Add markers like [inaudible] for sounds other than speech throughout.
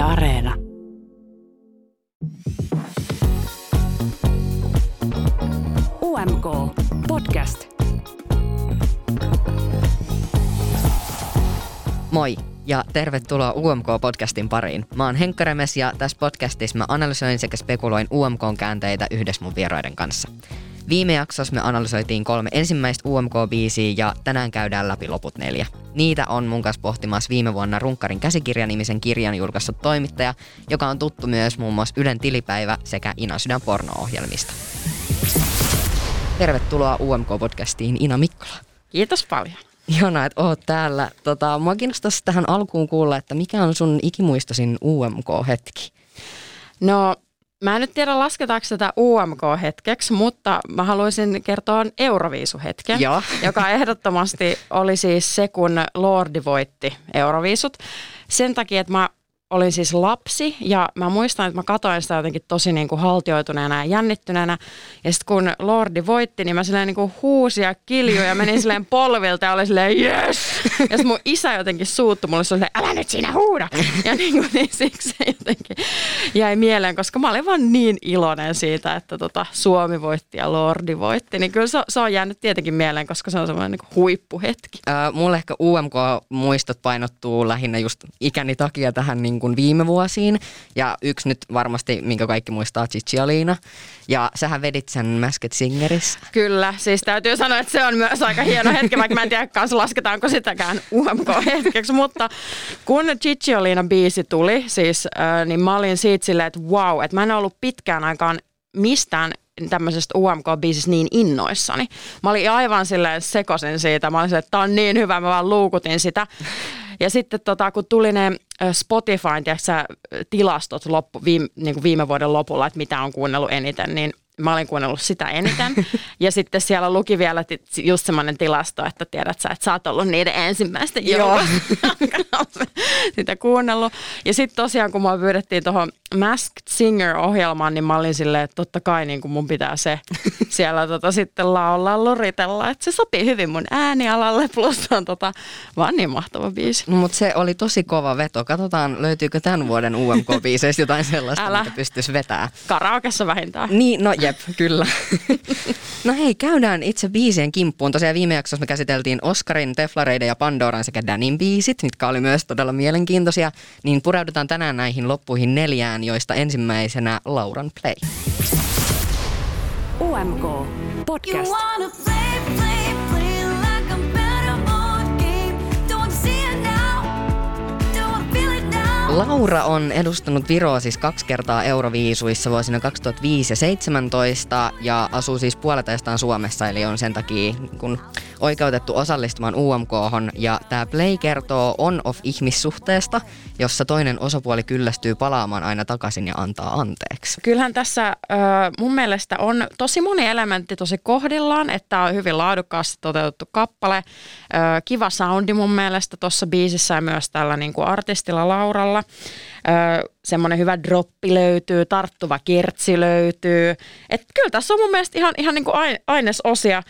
Yle Areena. UMK Podcast. Moi ja tervetuloa UMK-podcastin pariin. Mä oon Henkka Remes ja tässä podcastissa mä analysoin sekä spekuloin UMK-käänteitä yhdessä mun vieraiden kanssa. Viime jaksossa me analysoitiin kolme ensimmäistä UMK-biisiä ja tänään käydään läpi loput neljä. Niitä on mun kanssa pohtimassa viime vuonna Runkkarin käsikirja-nimisen kirjan julkaissut toimittaja, joka on tuttu myös muun muassa Ylen tilipäivä sekä Ina Sydän porno-ohjelmista. Tervetuloa UMK-podcastiin Ina Mikkola. Kiitos paljon. Ihanaa, että oot täällä. Tota, mua kiinnostaisi tähän alkuun kuulla, että mikä on sun ikimuistosin UMK-hetki? No, mä en nyt tiedä lasketaanko tätä UMK-hetkeksi, mutta mä haluaisin kertoa Euroviisu-hetken, Joo. [laughs] joka ehdottomasti oli siis se, kun Lordi voitti Euroviisut. Sen takia, että mä olin siis lapsi ja mä muistan, että mä katsoin sitä jotenkin tosi niin kuin haltioituneena ja jännittyneenä. Ja sitten kun Lordi voitti, niin mä silleen niin kuin huusin ja kiljuin ja menin silleen [laughs] polvilta ja oli silleen yes! Ja sitten mun isä jotenkin suuttu mulle, se oli silleen, älä nyt siinä huuda! Ja niin, kuin, niin siksi se jotenkin jäi mieleen, koska mä olin vaan niin iloinen siitä, että tota Suomi voitti ja Lordi voitti. Niin kyllä se, se on jäänyt tietenkin mieleen, koska se on semmoinen niin kuin huippuhetki. Öö, mulle ehkä UMK-muistot painottuu lähinnä just ikäni takia tähän niin kuin viime vuosiin. Ja yksi nyt varmasti, minkä kaikki muistaa, Cicciolina. Ja sähän vedit sen Masked Singerissä. Kyllä, siis täytyy sanoa, että se on myös aika hieno hetki, vaikka mä en tiedä kanssa lasketaanko sitäkään UMK-hetkeksi, mutta kun Cicciolina biisi tuli, siis, niin mä olin siitä silleen, että wow, että mä en ollut pitkään aikaan mistään tämmöisestä UMK-biisistä niin innoissani. Mä olin aivan silleen sekosin siitä. Mä olin silleen, että tää on niin hyvä, mä vaan luukutin sitä. Ja sitten tota, kun tuli ne tiiäksä, tilastot loppu, viime, niin kuin viime vuoden lopulla, että mitä on kuunnellut eniten, niin mä olin kuunnellut sitä eniten. [laughs] Ja sitten siellä luki vielä just semmoinen tilasto, että tiedät sä, että sä oot ollut niiden ensimmäisten joukossa [laughs] sitä kuunnellut. Ja sitten tosiaan, kun mua pyydettiin tuohon Masked Singer-ohjelmaan, niin mä olin silleen, että totta kai niin mun pitää se [laughs] siellä tota, sitten laulaa, loritella. Että se sopii hyvin mun äänialalle, plus on tota, vaan niin mahtava biisi. No, mutta se oli tosi kova veto. Katsotaan, löytyykö tämän vuoden UMK-biiseistä jotain sellaista, Älä. mitä pystyisi vetämään. Karaokessa vähintään. Niin, no jep, kyllä. [laughs] no hei, käydään itse biisien kimppuun. Tosiaan viime jaksossa me käsiteltiin Oscarin, Teflareiden ja Pandoran sekä Danin biisit, mitkä oli myös todella mielenkiintoisia. Niin pureudutaan tänään näihin loppuihin neljään, joista ensimmäisenä Lauran Play. UMK You Podcast. wanna play, play, play Laura on edustanut Viroa siis kaksi kertaa Euroviisuissa vuosina 2005 ja 2017 ja asuu siis puoletastaan Suomessa, eli on sen takia kun oikeutettu osallistumaan umk Ja tämä Play kertoo on-off ihmissuhteesta, jossa toinen osapuoli kyllästyy palaamaan aina takaisin ja antaa anteeksi. Kyllähän tässä mun mielestä on tosi moni elementti tosi kohdillaan, että on hyvin laadukkaasti toteutettu kappale. Kiva soundi mun mielestä tuossa biisissä ja myös tällä niin kuin artistilla Lauralla. Semmoinen hyvä droppi löytyy, tarttuva kertsi löytyy. Et kyllä tässä on mun mielestä ihan, ihan niin kuin ai- ainesosia.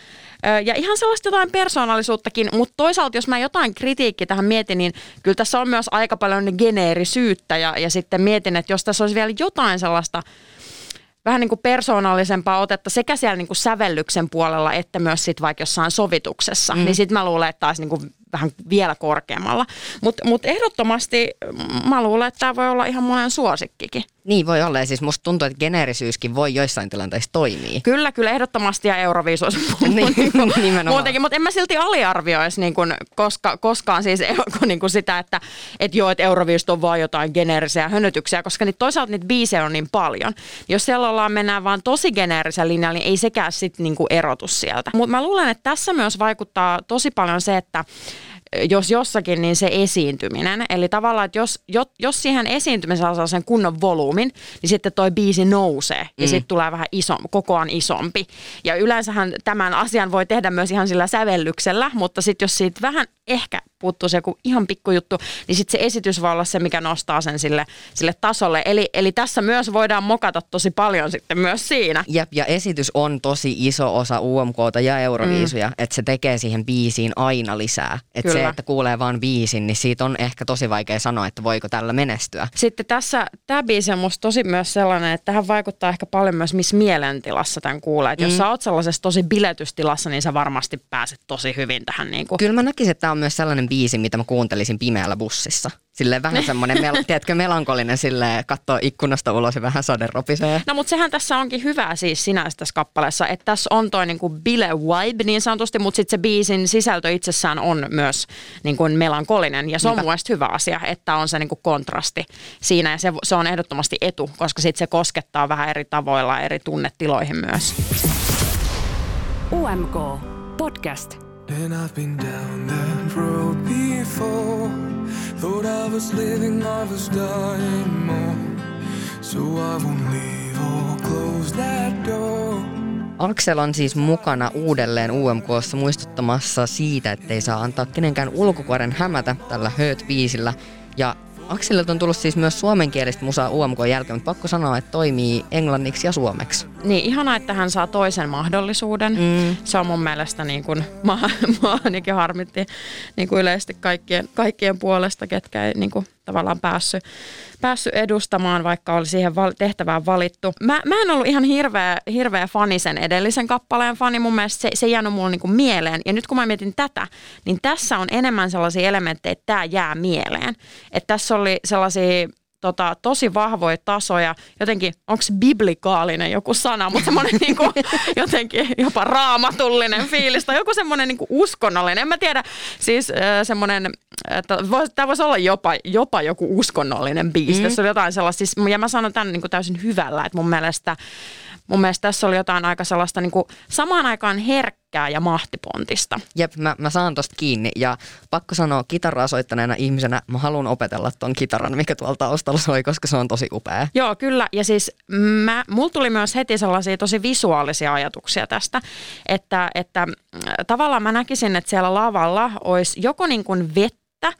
Ja ihan sellaista jotain persoonallisuuttakin, mutta toisaalta jos mä jotain kritiikki tähän mietin, niin kyllä tässä on myös aika paljon geneerisyyttä ja, ja sitten mietin, että jos tässä olisi vielä jotain sellaista vähän niin kuin persoonallisempaa otetta sekä siellä niin kuin sävellyksen puolella että myös sit vaikka jossain sovituksessa, mm. niin sitten mä luulen, että taas niin kuin vähän vielä korkeammalla. Mutta mut ehdottomasti mä luulen, että tämä voi olla ihan monen suosikkikin. Niin voi olla, ja siis musta tuntuu, että geneerisyyskin voi joissain tilanteissa toimia. Kyllä, kyllä ehdottomasti ja Euroviisuissa Niin, [laughs] nimenomaan. muutenkin, mutta en mä silti aliarvioisi niin kuin, koska, koskaan siis [laughs] kun, niin kuin sitä, että et joo, että Euroviisut on vaan jotain geneerisiä hönötyksiä, koska niitä, toisaalta niitä biisejä on niin paljon. Jos siellä ollaan mennään vaan tosi geneerisen linjalla, niin ei sekään sitten niin erotu sieltä. Mutta mä luulen, että tässä myös vaikuttaa tosi paljon se, että jos jossakin, niin se esiintyminen. Eli tavallaan, että jos, jos, siihen esiintymiseen saa sen kunnon volyymin, niin sitten toi biisi nousee ja Mm. sitten tulee vähän iso, kokoaan isompi. Ja yleensähän tämän asian voi tehdä myös ihan sillä sävellyksellä, mutta sitten jos siitä vähän ehkä puuttuu se joku ihan pikkujuttu, niin sitten se esitys voi olla se, mikä nostaa sen sille, sille tasolle. Eli, eli tässä myös voidaan mokata tosi paljon sitten myös siinä. Jep, ja esitys on tosi iso osa UMKta ja Euroviisuja, mm. että se tekee siihen biisiin aina lisää. Että se että kuulee vaan biisin, niin siitä on ehkä tosi vaikea sanoa, että voiko tällä menestyä. Sitten tässä, tämä biisi on musta tosi myös sellainen, että tähän vaikuttaa ehkä paljon myös, missä mielentilassa tämän kuulee. Että jos sä oot sellaisessa tosi biletystilassa, niin sä varmasti pääset tosi hyvin tähän. Niin kuin. Kyllä mä näkisin, että tämä on myös sellainen biisi, mitä mä kuuntelisin pimeällä bussissa. Silleen vähän semmoinen, mel- [laughs] tiedätkö, melankolinen silleen, katsoo ikkunasta ulos ja vähän sade ropisee. No mutta sehän tässä onkin hyvä siis sinänsä tässä kappaleessa, että tässä on toi niinku bile vibe niin sanotusti, mutta sitten se biisin sisältö itsessään on myös niinku melankolinen ja se on Niinpä. mun mielestä hyvä asia, että on se niinku kontrasti siinä ja se, se on ehdottomasti etu, koska sitten se koskettaa vähän eri tavoilla eri tunnetiloihin myös. UMK Podcast. And I've been down that road before. Thought I was living, I was dying more. So I won't leave or close that door. Aksel on siis mukana uudelleen UMKssa muistuttamassa siitä, ettei saa antaa kenenkään ulkokuoren hämätä tällä Hurt-biisillä. Ja Akselilta on tullut siis myös suomenkielistä musaa UMK jälkeen, mutta pakko sanoa, että toimii englanniksi ja suomeksi. Niin ihanaa, että hän saa toisen mahdollisuuden. Mm. Se on mun mielestä niin kuin, [laughs] mä, mä ainakin harmitti niin kuin yleisesti kaikkien, kaikkien puolesta, ketkä ei niin kuin, tavallaan päässyt, päässyt edustamaan, vaikka oli siihen val- tehtävään valittu. Mä, mä en ollut ihan hirveä, hirveä fani sen edellisen kappaleen fani. Mun mielestä se, se jäänyt mulle niin kuin mieleen. Ja nyt kun mä mietin tätä, niin tässä on enemmän sellaisia elementtejä, että tämä jää mieleen. Että tässä oli sellaisia tota, tosi vahvoja tasoja, jotenkin, onko biblikaalinen joku sana, mutta semmoinen [laughs] niinku, jotenkin jopa raamatullinen fiilis tai joku semmoinen niinku uskonnollinen. En mä tiedä, siis äh, semmoinen, että vois, tämä voisi olla jopa, jopa joku uskonnollinen biisi. Mm. Tässä oli jotain sellaista, siis, ja mä sanon tämän niinku täysin hyvällä, että mun mielestä Mun mielestä tässä oli jotain aika sellaista niin kuin samaan aikaan herkkää ja mahtipontista. Jep, mä, mä saan tosta kiinni ja pakko sanoa kitaraa soittaneena ihmisenä, mä haluan opetella ton kitaran, mikä tuolla taustalla soi, koska se on tosi upea. Joo, kyllä. Ja siis mä, mulla tuli myös heti sellaisia tosi visuaalisia ajatuksia tästä, että, että äh, tavallaan mä näkisin, että siellä lavalla olisi joko niin kuin vettä,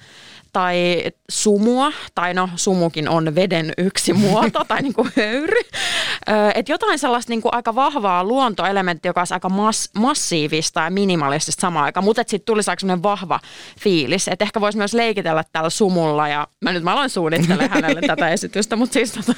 tai sumua, tai no sumukin on veden yksi muoto, tai niin kuin höyry. Että jotain sellaista niin kuin aika vahvaa luontoelementtiä, joka olisi aika mas- massiivista ja minimalistista samaan aikaan, mutta sitten tulisi aika vahva fiilis. Että ehkä voisi myös leikitellä tällä sumulla, ja mä nyt mä aloin suunnittelemaan hänelle tätä esitystä, mutta siis tota,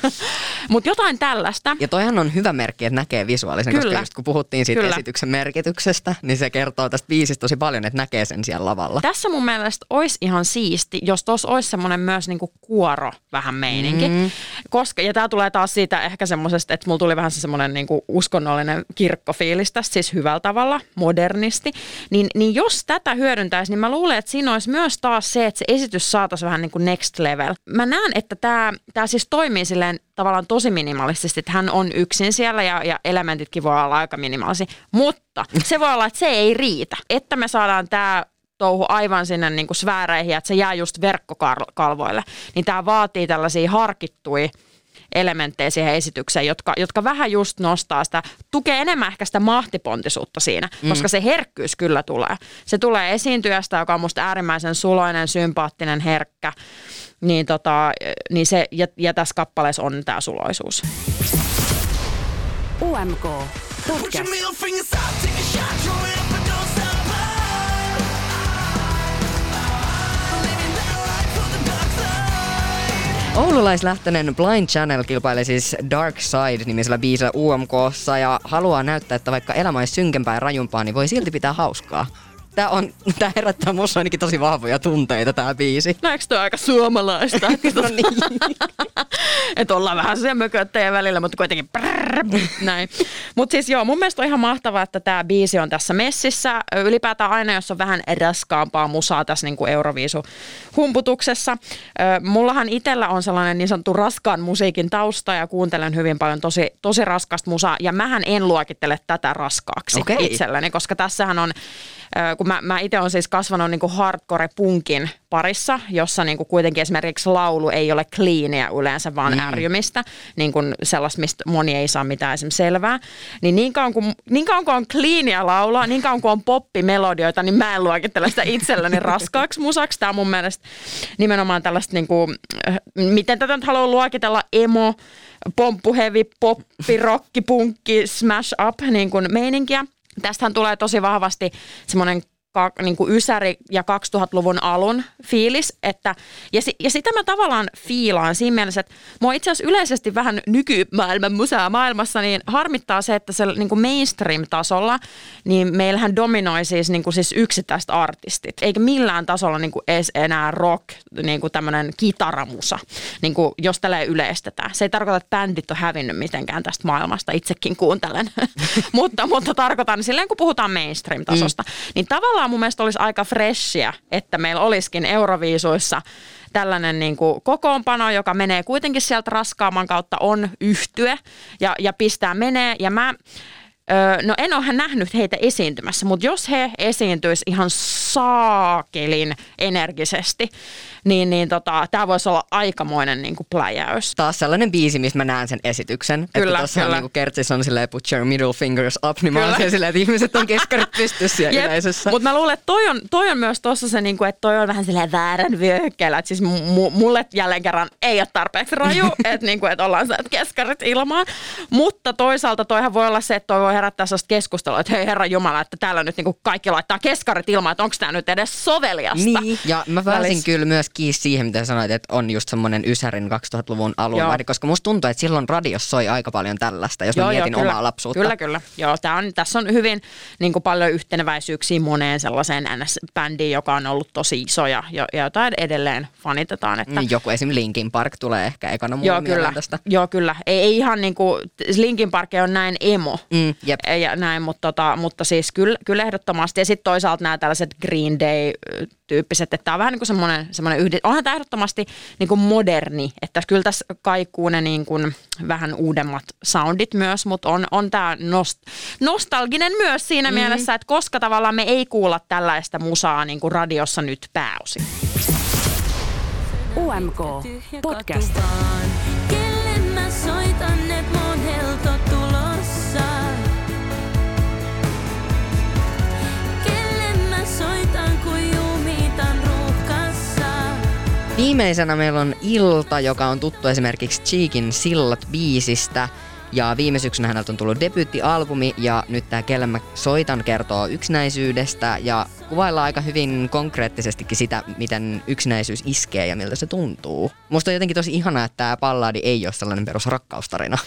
mut jotain tällaista. Ja toihan on hyvä merkki, että näkee visuaalisen, Kyllä. koska just kun puhuttiin siitä Kyllä. esityksen merkityksestä, niin se kertoo tästä biisistä tosi paljon, että näkee sen siellä lavalla. Tässä mun mielestä olisi ihan siisti, jos tuossa olisi semmoinen myös niinku kuoro vähän meininki. Mm. Koska, ja tämä tulee taas siitä ehkä semmoisesta, että mulla tuli vähän se semmoinen niinku uskonnollinen kirkkofiilis tästä, siis hyvällä tavalla, modernisti. Niin, niin jos tätä hyödyntäisi, niin mä luulen, että siinä olisi myös taas se, että se esitys saataisiin vähän niin kuin next level. Mä näen, että tämä, tämä siis toimii silleen tavallaan tosi minimalistisesti, että hän on yksin siellä ja, ja elementitkin voi olla aika minimaalisia. Mutta se voi olla, että se ei riitä. Että me saadaan tämä touhu aivan sinne niin kuin sfääreihin, että se jää just verkkokalvoille, niin tämä vaatii tällaisia harkittuja elementtejä siihen esitykseen, jotka, jotka vähän just nostaa sitä, tukee enemmän ehkä sitä mahtipontisuutta siinä, mm. koska se herkkyys kyllä tulee. Se tulee esiintyjästä, joka on musta äärimmäisen suloinen, sympaattinen, herkkä, niin, tota, niin se, ja, ja tässä kappaleessa on tämä suloisuus. UMK Put your Podcast. Oululaislähtöinen Blind Channel kilpailee siis Dark Side-nimisellä biisillä UMKssa ja haluaa näyttää, että vaikka elämä olisi synkempää ja rajumpaa, niin voi silti pitää hauskaa. Tää, on, tää herättää musta ainakin tosi vahvoja tunteita tää biisi. No eikö aika suomalaista? [laughs] No niin. [laughs] että ollaan vähän siellä mököttäjien välillä, mutta kuitenkin prrrr, näin. Mutta siis joo, mun mielestä on ihan mahtavaa, että tämä biisi on tässä messissä. Ylipäätään aina, jos on vähän raskaampaa musaa tässä niin kuin Euroviisu-humputuksessa. Mullahan itsellä on sellainen niin sanottu raskaan musiikin tausta ja kuuntelen hyvin paljon tosi, tosi raskasta musaa. Ja mähän en luokittele tätä raskaaksi Okei. itselleni, koska tässähän on kun mä, mä itse olen siis kasvanut niin kuin hardcore-punkin parissa, jossa niin kuin kuitenkin esimerkiksi laulu ei ole cleania yleensä, vaan mm. ärjymistä, niin kuin sellaista, mistä moni ei saa mitään esimerkiksi selvää. Niin niin kauan kuin, niin kauan kuin on cleania laulaa, niin kauan kuin on poppimelodioita, niin mä en luokittele sitä itselleni [laughs] raskaaksi musaksi. Tämä on mun mielestä nimenomaan tällaista, niin kuin, äh, miten tätä nyt haluaa luokitella, emo, pomppuhevi, poppi, rokki, punkki, smash up niin kuin meininkiä. Tästähän tulee tosi vahvasti semmoinen ka, niin kuin Ysäri ja 2000-luvun alun fiilis. Että, ja, si, ja sitä mä tavallaan fiilaan siinä mielessä, että mua itse asiassa yleisesti vähän nykymaailman musaa maailmassa niin harmittaa se, että se niin kuin mainstream-tasolla, niin meillähän dominoi siis, niin kuin siis yksittäiset artistit. Eikä millään tasolla niin kuin edes enää rock, niin kuin tämmöinen kitaramusa, niin kuin jos tällä yleistetään. Se ei tarkoita, että bändit on hävinnyt mitenkään tästä maailmasta, itsekin kuuntelen. [laughs] mutta, mutta tarkoitan silleen, kun puhutaan mainstream-tasosta, mm. niin tavallaan mun mielestä olisi aika freshia, että meillä olisikin Euroviisuissa tällainen niin kuin kokoonpano, joka menee kuitenkin sieltä raskaamman kautta, on yhtye ja, ja pistää menee. Ja mä, Öö, no en ole nähnyt heitä esiintymässä, mutta jos he esiintyis ihan saakelin energisesti, niin, niin tota, tämä voisi olla aikamoinen niin kuin pläjäys. Taas sellainen biisi, missä mä näen sen esityksen. Kyllä, että kyllä. niin Kertsis on silleen put your middle fingers up, niin mä oon Kyllä. siellä silleen, että ihmiset on keskarit [laughs] pystyssä siellä Jep, yleisössä. Mutta mä luulen, että toi on, toi on myös tuossa se, niinku, että toi on vähän silleen väärän vyöhykkeellä. Että siis mu, mulle jälleen kerran ei ole tarpeeksi raju, [laughs] että niinku, et ollaan se, että keskarit ilmaan. Mutta toisaalta toihan voi olla se, että toi voi herättää sellaista keskustelua, että hei herra Jumala, että täällä nyt niinku kaikki laittaa keskarit ilmaan, että onko tämä nyt edes soveliasta. Niin, ja mä pääsin Välissä. kyllä myös kiinni siihen, mitä sanoit, että on just semmoinen Ysärin 2000-luvun alun Joo. vaadi, koska musta tuntuu, että silloin radiossa soi aika paljon tällaista, jos mä mietin kyllä, omaa lapsuutta. Kyllä, kyllä. Joo, tää on, tässä on hyvin niin kuin paljon yhteneväisyyksiä moneen sellaiseen NS-bändiin, joka on ollut tosi iso ja, ja, ja jota edelleen fanitetaan. Että, Niin Joku esim. Linkin Park tulee ehkä ekana mulle Joo, kyllä. tästä. Joo, kyllä. Ei, ei ihan niin kuin, Linkin Park on näin emo. Mm, jep. Ja näin, mutta, tota, mutta siis kyllä, kyllä ehdottomasti. Ja sitten toisaalta nämä tällaiset Green Day-tyyppiset, että tämä on vähän niin kuin semmoinen, semmoinen. Onhan tämä ehdottomasti niin kuin moderni, että kyllä tässä kaikuu ne niin kuin vähän uudemmat soundit myös, mutta on, on tämä nost, nostalginen myös siinä mm. mielessä, että koska tavallaan me ei kuulla tällaista musaa niin kuin radiossa nyt pääosin. UMK Podcast. Viimeisenä meillä on Ilta, joka on tuttu esimerkiksi Cheekin Sillat biisistä. Ja viime syksynä häneltä on tullut debyyttialbumi ja nyt tämä Kelle mä soitan kertoo yksinäisyydestä ja kuvaillaan aika hyvin konkreettisestikin sitä, miten yksinäisyys iskee ja miltä se tuntuu. Musta on jotenkin tosi ihanaa, että tämä palladi ei ole sellainen perus rakkaustarina.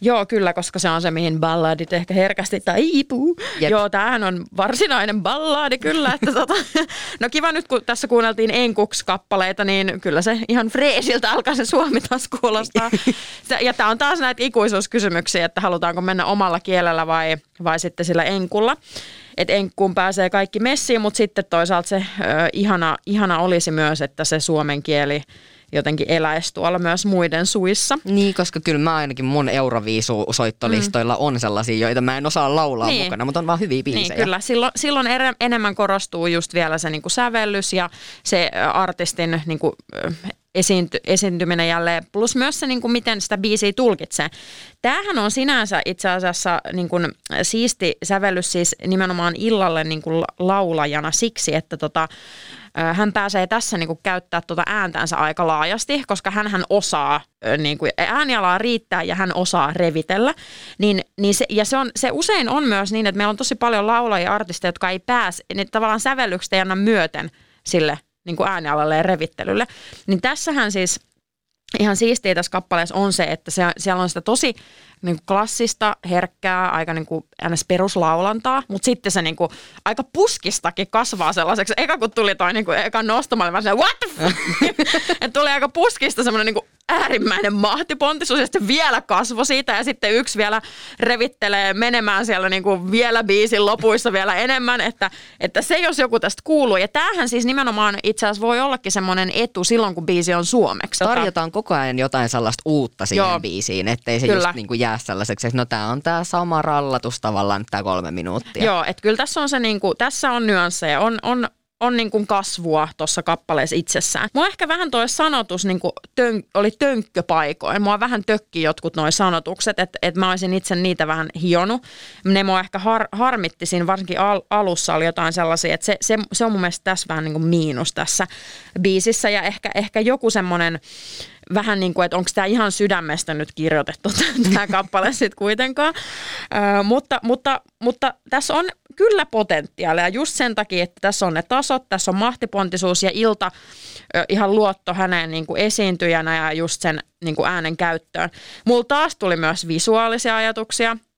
Joo, kyllä, koska se on se, mihin balladit ehkä herkästi taipuu. Jep. Joo, tämähän on varsinainen balladi kyllä. Että tota, [laughs] no kiva nyt, kun tässä kuunneltiin Enkuks-kappaleita, niin kyllä se ihan freesiltä alkaa se suomi taas kuulostaa. [laughs] Ja tämä on taas näitä ikuisuuskysymyksiä, että halutaanko mennä omalla kielellä vai, vai sitten sillä enkulla. Että enkkuun pääsee kaikki messiin, mutta sitten toisaalta se ö, ihana, ihana olisi myös, että se suomen kieli jotenkin eläisi tuolla myös muiden suissa. Niin, koska kyllä mä ainakin mun Euroviisu-soittolistoilla on sellaisia, joita mä en osaa laulaa Niin. mukana, mutta on vaan hyviä biisejä. Niin, kyllä. Silloin, silloin ere- enemmän korostuu just vielä se niin kuin sävellys ja se artistin niin kuin, esiinty, esiintyminen jälleen, plus myös se, niin kuin miten sitä biisiä tulkitsee. Tämähän on sinänsä itse asiassa niin kuin, siisti sävellys siis nimenomaan illalle niin kuin laulajana siksi, että tota, hän pääsee tässä niin kuin käyttää tuota ääntänsä aika laajasti, koska hän osaa, niin kuin, äänialaa riittää ja hän osaa revitellä. Niin, niin se, ja se, on, se usein on myös niin, että meillä on tosi paljon laulajia ja artisteja, jotka ei pääse, niin tavallaan sävellykset ei anna myöten sille niin kuin äänialalle ja revittelylle. Niin tässähän siis ihan siistiä tässä kappaleessa on se, että se, siellä on sitä tosi niin kuin klassista, herkkää, aika niin kuin ns. peruslaulantaa, mutta sitten se niin kuin, aika puskistakin kasvaa sellaiseksi. Eka kun tuli toi niin kuin, eka nostamaan, mä what the [laughs] että tuli aika puskista semmoinen niin kuin äärimmäinen mahtipontisuus ja sitten vielä kasvo siitä ja sitten yksi vielä revittelee menemään siellä niin kuin vielä biisin lopuissa vielä enemmän, että, että se jos joku tästä kuuluu. Ja tämähän siis nimenomaan itse asiassa voi ollakin semmoinen etu silloin, kun biisi on suomeksi. Tarjotaan koko ajan jotain sellaista uutta siihen Joo. biisiin, ettei se Kyllä. just niin kuin jää sellaiseksi, että no tää on tää sama rallatus tavallaan tää kolme minuuttia. Joo, että kyllä tässä on se niinku, tässä on nyansseja, on, on, on niinku kasvua tuossa kappaleessa itsessään. Mua ehkä vähän toi sanotus niinku tön, oli tönkköpaikoin. Mua vähän tökki jotkut noi sanotukset, että et mä olisin itse niitä vähän hionut. Ne mua ehkä har, harmitti siinä, varsinkin al, alussa oli jotain sellaisia, että se, se, se on mun mielestä tässä vähän niinku miinus tässä biisissä ja ehkä, ehkä joku semmoinen vähän niin kuin, että onko tämä ihan sydämestä nyt kirjoitettu [laughs] tämä kappale sitten kuitenkaan. Ö, mutta, mutta, mutta tässä on kyllä potentiaalia just sen takia, että tässä on ne tasot, tässä on mahtipontisuus ja Ilta ö, ihan luotto häneen niin kuin esiintyjänä ja just sen niin kuin äänen käyttöön. Mulla taas tuli myös visuaalisia ajatuksia –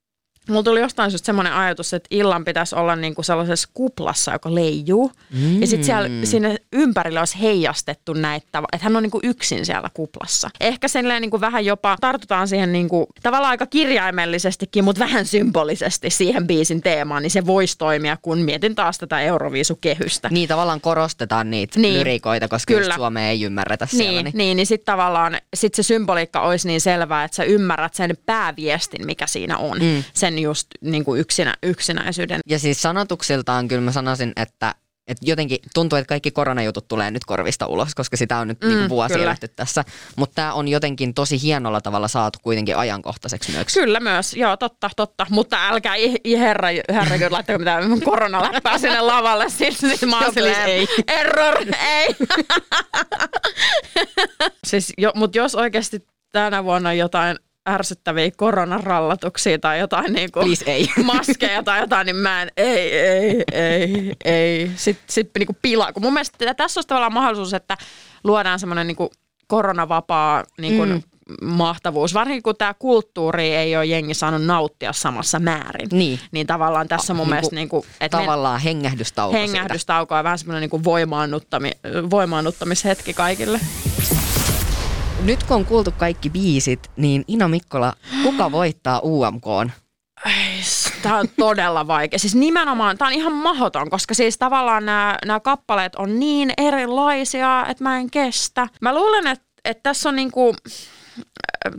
Mulla tuli jostain syystä semmoinen ajatus, että illan pitäisi olla niinku sellaisessa kuplassa, joka leijuu. Mm. Ja sitten siellä sinne ympärille olisi heijastettu näitä, että hän on niinku yksin siellä kuplassa. Ehkä sen niinku vähän jopa tartutaan siihen niinku, tavallaan aika kirjaimellisestikin, mutta vähän symbolisesti siihen biisin teemaan, niin se voisi toimia, kun mietin taas tätä Euroviisukehystä. Niin tavallaan korostetaan niitä Niin. lyrikoita, koska just Kyllä. Suomea ei ymmärretä siellä. Niin, niin, niin sitten tavallaan sit se symboliikka olisi niin selvää, että sä ymmärrät sen pääviestin, mikä siinä on. Mm. Sen just niin kuin yksinä, yksinäisyyden. Ja siis sanotuksiltaan kyllä mä sanoisin, että että jotenkin tuntuu, että kaikki koronajutut tulee nyt korvista ulos, koska sitä on nyt mm, niinku vuosi kyllä. eletty tässä. Mutta tämä on jotenkin tosi hienolla tavalla saatu kuitenkin ajankohtaiseksi myös. Kyllä myös, joo totta, totta. Mutta älkää i, i herra, herra kyllä laittako mitään [laughs] koronaläppää sinne lavalle. [laughs] Sitten sit mä oon silleen, ei. error, ei. [laughs] siis, jo, mutta jos oikeasti tänä vuonna on jotain ärsyttäviä koronarallatuksia tai jotain niinku Please, ei. [laughs] maskeja tai jotain, niin mä en, ei, ei, ei, ei. Sitten sit niinku pilaa. Kun mun mielestä tässä olisi tavallaan mahdollisuus, että luodaan semmoinen niinku koronavapaa niinku mm. mahtavuus. Varsinkin kun tämä kulttuuri ei ole jengi saanut nauttia samassa määrin. Niin. Niin tavallaan tässä mun Niinku mielestä niinku, että me- Tavallaan hengähdystauko siitä. hengähdystauko ja vähän semmoinen niinku voimaannuttami, voimaannuttamishetki kaikille. Nyt kun on kuultu kaikki biisit, niin Ina Mikkola, kuka [gasps] voittaa UMKn? Tämä on todella vaikea. Siis nimenomaan, tämä on ihan mahdoton, koska siis tavallaan nämä, nämä kappaleet on niin erilaisia, että mä en kestä. Mä luulen, että, että tässä on niinku,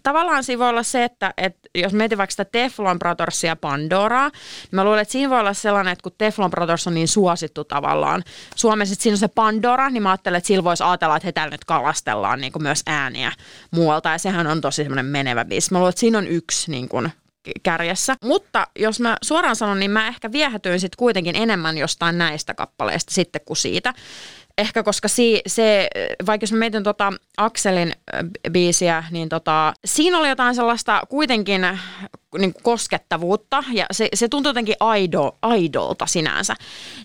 tavallaan siinä voi olla se, että, että jos mietin vaikka sitä Teflon Brothersia ja Pandoraa, niin mä luulen, että siinä voi olla sellainen, että kun Teflon Brothers on niin suosittu tavallaan Suomessa, että siinä on se Pandora, niin mä ajattelen, että sillä voisi ajatella, että he täällä nyt kalastellaan niin kuin myös ääniä muualta, ja sehän on tosi semmoinen menevä biisi. Mä luulen, että siinä on yksi niin kuin, kärjessä. Mutta jos mä suoraan sanon, niin mä ehkä viehätyin sitten kuitenkin enemmän jostain näistä kappaleista sitten kuin siitä. Ehkä koska si, se, vaikka jos mä mietin tota Akselin biisiä, niin tota, siinä oli jotain sellaista kuitenkin niin kuin koskettavuutta ja se, se tuntui jotenkin aido, aidolta sinänsä.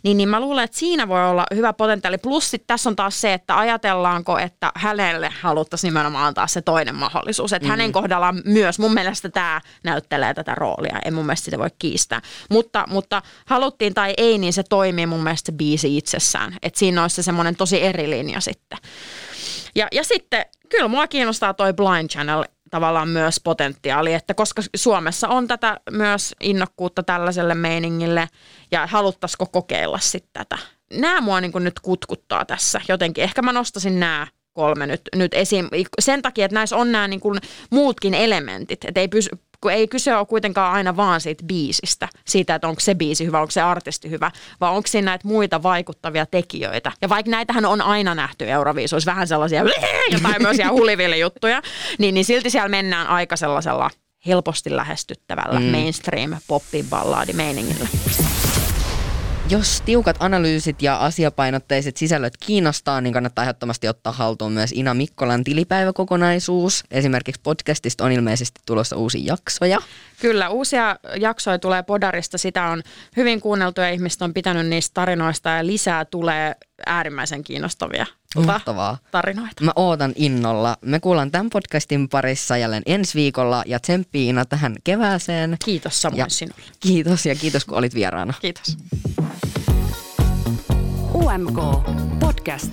Niin, niin mä luulen, että siinä voi olla hyvä potentiaali. Plus sit tässä on taas se, että ajatellaanko, että hänelle haluttaisiin nimenomaan antaa se toinen mahdollisuus. Että mm. hänen kohdallaan myös, mun mielestä tämä näyttelee tätä roolia. En mun mielestä sitä voi kiistää. Mutta, mutta haluttiin tai ei, niin se toimii mun mielestä se biisi itsessään. Että siinä olisi se semmoinen tosi eri linja sitten. Ja, ja sitten kyllä mua kiinnostaa toi Blind Channel tavallaan myös potentiaali, että koska Suomessa on tätä myös innokkuutta tällaiselle meiningille ja haluttaisiko kokeilla sitten tätä. Nämä mua niin nyt kutkuttaa tässä jotenkin. Ehkä mä nostasin nämä kolme nyt, nyt esiin sen takia, että näissä on nämä niin kuin muutkin elementit, että ei kun ei kyse ole kuitenkaan aina vaan siitä biisistä, siitä, että onko se biisi hyvä, onko se artisti hyvä, vaan onko siinä näitä muita vaikuttavia tekijöitä. Ja vaikka näitähän on aina nähty Euroviisuissa, vähän sellaisia [laughs] jotain myös huliville-juttuja, niin, niin silti siellä mennään aika sellaisella helposti lähestyttävällä mm. mainstream poppi ballaadi meiningillä. Jos tiukat analyysit ja asiapainotteiset sisällöt kiinnostaa, niin kannattaa ehdottomasti ottaa haltuun myös Ina Mikkolan tilipäiväkokonaisuus. Esimerkiksi podcastista on ilmeisesti tulossa uusia jaksoja. Kyllä, uusia jaksoja tulee Podarista. Sitä on hyvin kuunneltu ja ihmiset on pitänyt niistä tarinoista ja lisää tulee äärimmäisen kiinnostavia tota, Mahtavaa. tarinoita. Mä ootan innolla. Me kuullaan tämän podcastin parissa jälleen ensi viikolla ja tsemppi Ina tähän kevääseen. Kiitos samoin Ja sinulle. Kiitos ja kiitos kun olit vieraana. Kiitos. UMK Podcast.